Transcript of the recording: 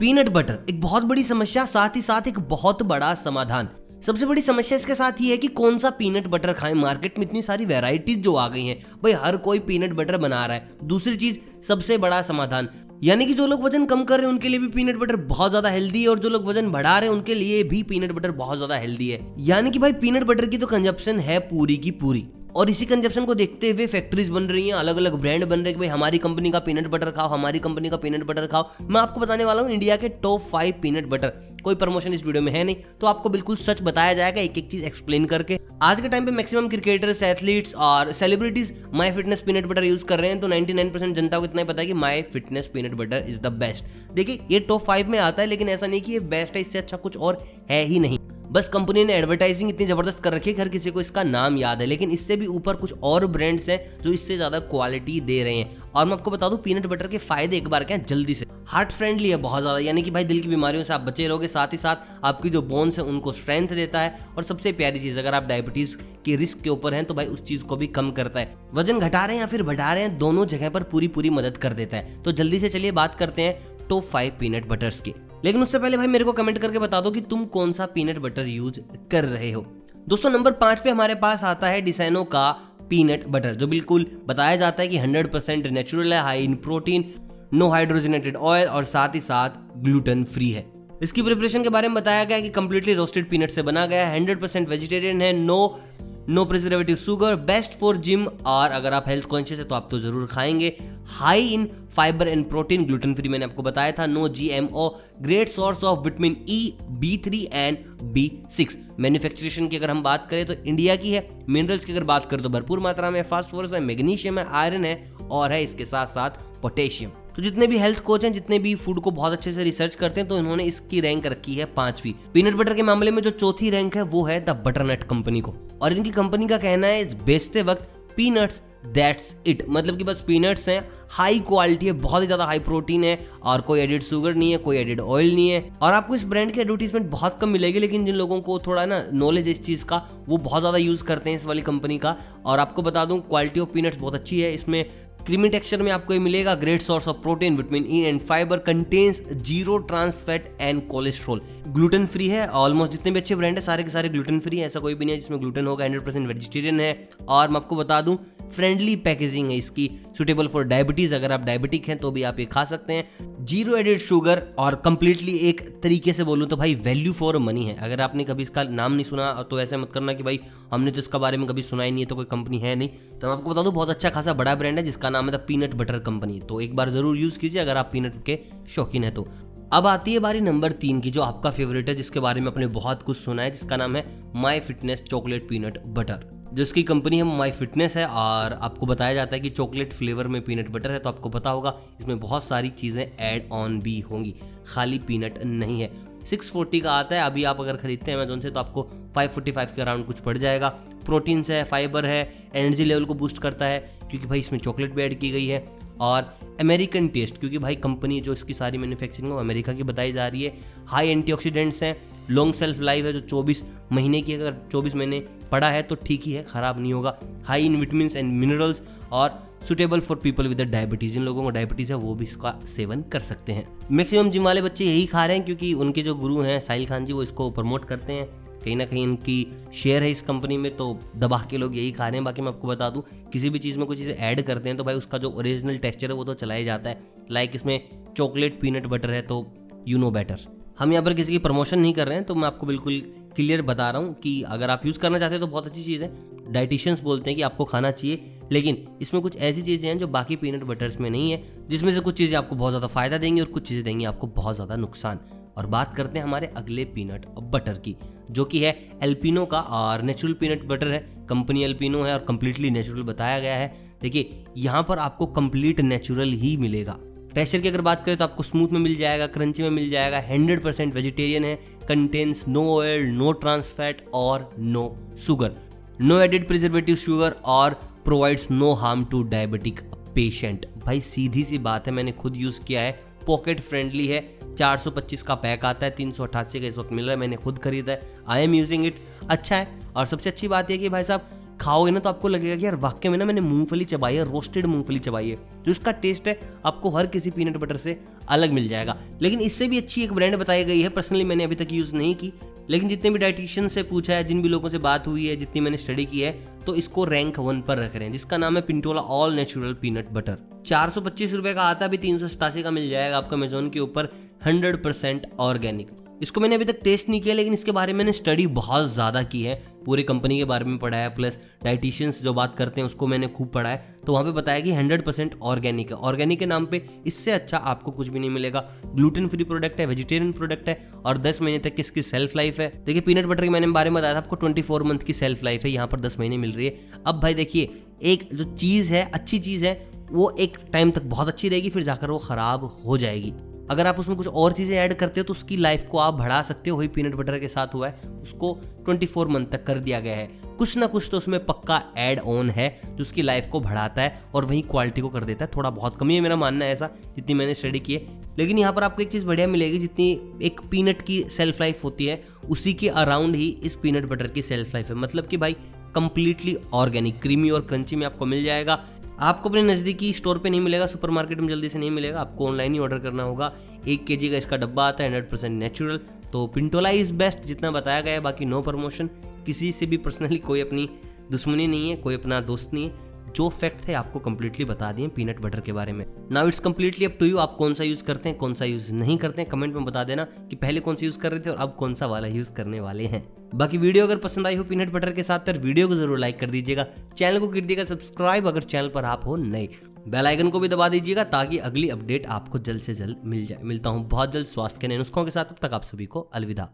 Peanut butter, एक बहुत बड़ी समस्या, साथ ही साथ एक बहुत बड़ा समाधान। सबसे बड़ी समस्या इसके साथ ये है कि कौन सा पीनट बटर खाएँ? मार्केट में इतनी सारी वेराइटीज जो आ गई हैं। भाई, हर कोई पीनट बटर बना रहा है। दूसरी चीज़, सबसे बड़ा समाधान, यानी कि जो लोग वज़न कम कर रहे हैं, उनके लिए भी पीनट बटर बहुत ज़्यादा हेल्दी है, और जो लोग वज़न बढ़ा रहे हैं, उनके लिए भी पीनट बटर बहुत ज़्यादा हेल्दी है। यानी कि भाई, पीनट बटर की तो कंजप्शन है पूरी की पूरी। और इसी कंजप्शन को देखते हुए फैक्ट्रीज बन रही हैं अलग अलग ब्रांड बन रहे हैं भाई हमारी कंपनी का पीनट बटर खाओ, हमारी कंपनी का पीनट बटर खाओ। मैं आपको बताने वाला हूँ इंडिया के टॉप फाइव पीनट बटर कोई प्रमोशन इस वीडियो में है नहीं तो आपको बिल्कुल सच बताया जाएगा एक एक चीज़ एक्सप्लेन करके। आज के टाइम पे मैक्सिमम क्रिकेटर्स एथलीट्स और celebrities My Fitness peanut butter use कर रहे हैं तो 99% जनता को इतना ही पता है कि My Fitness peanut butter is the best देखिए, ये टॉप फाइव में आता है, लेकिन ऐसा नहीं कि ये बेस्ट है, इससे अच्छा कुछ और है ही नहीं। बस कंपनी ने एडवर्टाइजिंग इतनी ज़बरदस्त कर रखी है हर किसी को इसका नाम याद है, लेकिन इससे भी ऊपर कुछ और ब्रांड्स हैं जो इससे ज़्यादा क्वालिटी दे रहे हैं। और मैं आपको बता दूँ पीनट बटर के फ़ायदे एक बार क्या जल्दी से। हार्ट फ्रेंडली है बहुत ज़्यादा, यानी कि भाई दिल की बीमारियों से आप बचे रहोगे, साथ ही साथ आपकी जो बोन्स है, उनको स्ट्रेंथ देता है। और सबसे प्यारी चीज़, अगर आप डायबिटीज़ के रिस्क के ऊपर हैं तो भाई उस चीज़ को भी कम करता है। वज़न घटा रहे हैं या फिर बढ़ा रहे हैं, दोनों जगह पर पूरी पूरी मदद कर देता है। तो जल्दी से चलिए बात करते हैं टॉप फाइव पीनट बटर्स की। लेकिन उससे पहले भाई मेरे को कमेंट करके बता दो कि तुम कौन सा पीनट बटर यूज़ कर रहे हो। दोस्तों नंबर पाँच पे हमारे पास आता है डिसाइनो का पीनट बटर जो बिल्कुल बताया जाता है कि 100% नेचुरल है high in protein no hydrogenated oil और साथ ही साथ ग्लूटेन फ्री है। इसकी प्रिपरेशन के बारे में बताया गया कि कंप्लीटली रोस्टेड पीनट से बना गया है हंड्रेड परसेंट वेजिटेरियन है no no preservative sugar best for gym और अगर आप हेल्थ कॉन्शियस है तो आप तो ज़रूर खाएँगे। High in fibre and protein gluten free मैंने आपको बताया था। No G M O great source of vitamin E B three and B six manufacturation की अगर हम बात करें तो इंडिया की है। मिनरल्स की अगर बात करें तो भरपूर मात्रा में फास्फोरस है मैग्नीशियम है आयरन है और है इसके साथ साथ पोटेशियम तो जितने भी हेल्थ कोच हैं, जितने भी फ़ूड को बहुत अच्छे से रिसर्च करते हैं तो इन्होंने इसकी रैंक रखी है पांचवी। पीनट बटर के मामले में जो चौथी रैंक है, वो है द बटरनट कंपनी को। और इनकी कंपनी का कहना है बेचते वक्त पीनट्स दैट्स इट मतलब कि बस पीनट्स हैं। हाई क्वालिटी है, बहुत ही ज़्यादा हाई प्रोटीन है और कोई एडिड शुगर नहीं है, कोई एडिड ऑयल नहीं है। और आपको इस ब्रांड की एडवर्टीजमेंट बहुत कम मिलेगी, लेकिन जिन लोगों को थोड़ा ना नॉलेज इस चीज़ का, वो बहुत ज़्यादा यूज़ करते हैं इस वाली कंपनी का। और आपको बता दूँ क्वालिटी ऑफ़ पीनट्स बहुत अच्छी है। इसमें क्रीमी टेक्सचर में आपको ये मिलेगा great source of protein vitamin E and fibre contains zero trans fat and cholesterol gluten free है ऑलमोस्ट जितने भी अच्छे ब्रांड है, सारे के सारे ग्लूटेन फ्री है, ऐसा कोई भी नहीं है जिसमें ग्लूटेन होगा हंड्रेड परसेंट वेजिटेरियन है। और मैं आपको बता दूँ फ्रेंडली पैकेजिंग है इसकी सुटेबल फॉर डायबिटीज़ अगर आप डायबिटिक हैं तो भी आप ये खा सकते हैं। ज़ीरो एडेड शुगर और कंप्लीटली एक तरीके से बोलूँ तो भाई वैल्यू फॉर मनी है। अगर आपने कभी इसका नाम नहीं सुना तो ऐसा मत करना कि भाई हमने तो इसका बारे में कभी सुना ही नहीं है तो कोई कंपनी है नहीं। तो मैं आपको बता दूँ, बहुत अच्छा खासा बड़ा ब्रांड है जिसका नाम है द पीनट बटर कंपनी तो एक बार ज़रूर यूज़ कीजिए अगर आप पीनट के शौकीन है तो। अब आती है बारी नंबर तीन की, जो आपका फेवरेट है, जिसके बारे में अपने बहुत कुछ सुना है, जिसका नाम है My Fitness chocolate peanut butter जो इसकी कंपनी है माई फिटनेस है, और आपको बताया जाता है कि चॉकलेट फ्लेवर में पीनट बटर है तो आपको पता होगा इसमें बहुत सारी चीज़ें ऐड ऑन भी होंगी। खाली पीनट नहीं है। 640 का आता है, अभी आप अगर खरीदते हैं अमेजोन से तो आपको 545 के अराउंड कुछ पड़ जाएगा। प्रोटीन्स है, फाइबर है, एनर्जी लेवल को बूस्ट करता है, क्योंकि भाई इसमें चॉकलेट भी ऐड की गई है। और अमेरिकन टेस्ट क्योंकि भाई कंपनी जो इसकी सारी मैन्युफैक्चरिंग है वो अमेरिका की बताई जा रही है। हाई एंटीऑक्सीडेंट्स हैं लॉन्ग सेल्फ लाइफ है जो 24 महीने की अगर 24 महीने पड़ा है तो ठीक ही है, ख़राब नहीं होगा। High in vitamin and minerals और suitable for people with diabetes जिन लोगों को डायबिटीज़ है, वो भी इसका सेवन कर सकते हैं। मैक्सिमम जिम वाले बच्चे यही खा रहे हैं, क्योंकि उनके जो गुरु हैं, साहिल खान जी, वो इसको प्रमोट करते हैं। कहीं ना कहीं इनकी शेयर है इस कंपनी में तो दबा के लोग यही खा रहे हैं। बाकी मैं आपको बता दूँ, किसी भी चीज़ में कोई चीज़ें ऐड करते हैं तो भाई उसका जो ओरिजिनल टेक्सचर है, वो तो चला ही जाता है। लाइक इसमें चॉकलेट पीनट बटर है तो यू नो बेटर हम यहाँ पर किसी की प्रमोशन नहीं कर रहे हैं तो मैं आपको बिल्कुल क्लियर बता रहा हूँ कि अगर आप यूज़ करना चाहते हैं तो बहुत अच्छी चीज़ है। डाइटिशियंस बोलते हैं कि आपको खाना चाहिए, लेकिन इसमें कुछ ऐसी चीज़ें हैं जो बाकी पीनट बटर्स में नहीं है, जिसमें से कुछ चीज़ें आपको बहुत ज़्यादा फ़ायदा देंगी और कुछ चीज़ें देंगी आपको बहुत ज़्यादा नुकसान। और बात करते हैं हमारे अगले पीनट बटर की, जो कि है एल्पिनो का और नेचुरल पीनट बटर है। कंपनी एल्पिनो है और कंप्लीटली नेचुरल बताया गया है। देखिए, यहाँ पर आपको कंप्लीट नेचुरल ही मिलेगा। टेक्सचर की अगर बात करें तो आपको स्मूथ में मिल जाएगा क्रंची में मिल जाएगा। हंड्रेड परसेंट वेजिटेरियन है contains no oil no trans fat और no sugar no added preservative sugar और provides no harm to diabetic patient भाई, सीधी सी बात है, मैंने खुद यूज़ किया है। पॉकेट फ्रेंडली है 425 का पैक आता है, तीन सौ अट्ठासी का इस वक्त मिल रहा है, मैंने खुद खरीदा है। आई एम यूजिंग इट अच्छा है, और सबसे अच्छी बात यह कि भाई साहब, खाओगे ना तो आपको लगेगा कि यार वाक्य में ना मैंने मूंगफली चबाई है रोस्टेड मूंगफली चबाई है, जो इसका टेस्ट है, आपको हर किसी पीनट बटर से अलग मिल जाएगा। लेकिन इससे भी अच्छी एक ब्रांड बताई गई है पर्सनली मैंने अभी तक यूज़ नहीं की। लेकिन जितने भी डाइटिशियन से पूछा है, जिन भी लोगों से बात हुई है, जितनी मैंने स्टडी की है तो इसको रैंक वन पर रख रहे हैं, जिसका नाम है Pintola all natural peanut butter चार सौ पच्चीस रुपए का आता भी तीन सौ सतासी का मिल जाएगा आपका अमेजोन के ऊपर। Hundred percent organic. इसको मैंने अभी तक टेस्ट नहीं किया, लेकिन इसके बारे में मैंने स्टडी बहुत ज़्यादा की है। पूरी कंपनी के बारे में पढ़ा है प्लस डाइटिशियंस जो बात करते हैं, उसको मैंने खूब पढ़ा है तो वहाँ पे बताया कि 100 परसेंट ऑर्गेनिक है। ऑर्गेनिक के नाम पे इससे अच्छा आपको कुछ भी नहीं मिलेगा। ग्लूटेन फ्री प्रोडक्ट है, वेजिटेरियन प्रोडक्ट है, और दस महीने तक इसकी सेल्फ लाइफ है। देखिए, पीनट बटर के मैंने बारे में बताया था, आपको ट्वेंटी मंथ की सेल्फ लाइफ है, यहाँ पर दस महीने मिल रही है। अब भाई देखिए, एक जो चीज़ है, अच्छी चीज़ है, वो एक टाइम तक बहुत अच्छी रहेगी, फिर जाकर वो ख़राब हो जाएगी। अगर आप उसमें कुछ और चीज़ें ऐड करते हो तो उसकी लाइफ को आप बढ़ा सकते हो। वही पीनट बटर के साथ हुआ है। उसको 24 मंथ तक कर दिया गया है। कुछ ना कुछ तो उसमें पक्का ऐड ऑन है, जो उसकी लाइफ को बढ़ाता है और वहीं क्वालिटी को कर देता है। थोड़ा बहुत कमी है मेरा मानना है ऐसा, जितनी मैंने स्टडी की है। लेकिन यहाँ पर आपको एक चीज़ बढ़िया मिलेगी, जितनी एक पीनट की सेल्फ लाइफ होती है, उसी के अराउंड ही इस पीनट बटर की सेल्फ लाइफ है। मतलब कि भाई कंप्लीटली ऑर्गेनिक क्रीमी और क्रंची में आपको मिल जाएगा। आपको अपने नज़दीकी स्टोर पे नहीं मिलेगा सुपर मार्केट में जल्दी से नहीं मिलेगा, आपको ऑनलाइन ही ऑर्डर करना होगा। एक के का इसका डब्बा आता है हंड्रेड परसेंट नेचुरल तो पिंटोला इज़ बेस्ट जितना बताया गया है, बाकी नो प्रमोशन किसी से भी पर्सनली कोई अपनी दुश्मनी नहीं है, कोई अपना दोस्त नहीं है। जो फैक्ट थे आपको कंप्लीटली बता दिए पीनट बटर के बारे में। Now it's completely up to you आप कौन सा यूज़ करते हैं, कौन सा यूज़ नहीं करते हैं। कमेंट में बता देना कि पहले कौन सा यूज़ कर रहे थे और अब कौन सा वाला यूज़ करने वाले हैं। बाकी वीडियो अगर पसंद आई हो पीनट बटर के साथ तो वीडियो को ज़रूर लाइक कर दीजिएगा। चैनल को कर दीजिएगा सब्सक्राइब अगर चैनल पर आप हो नए। बेल आइकन को भी दबा दीजिएगा ताकि अगली अपडेट आपको जल्द से जल्द मिल जाए। मिलता हूँ बहुत जल्द स्वास्थ्य के नए नुस्खों के साथ। अब तक आप सभी को अलविदा।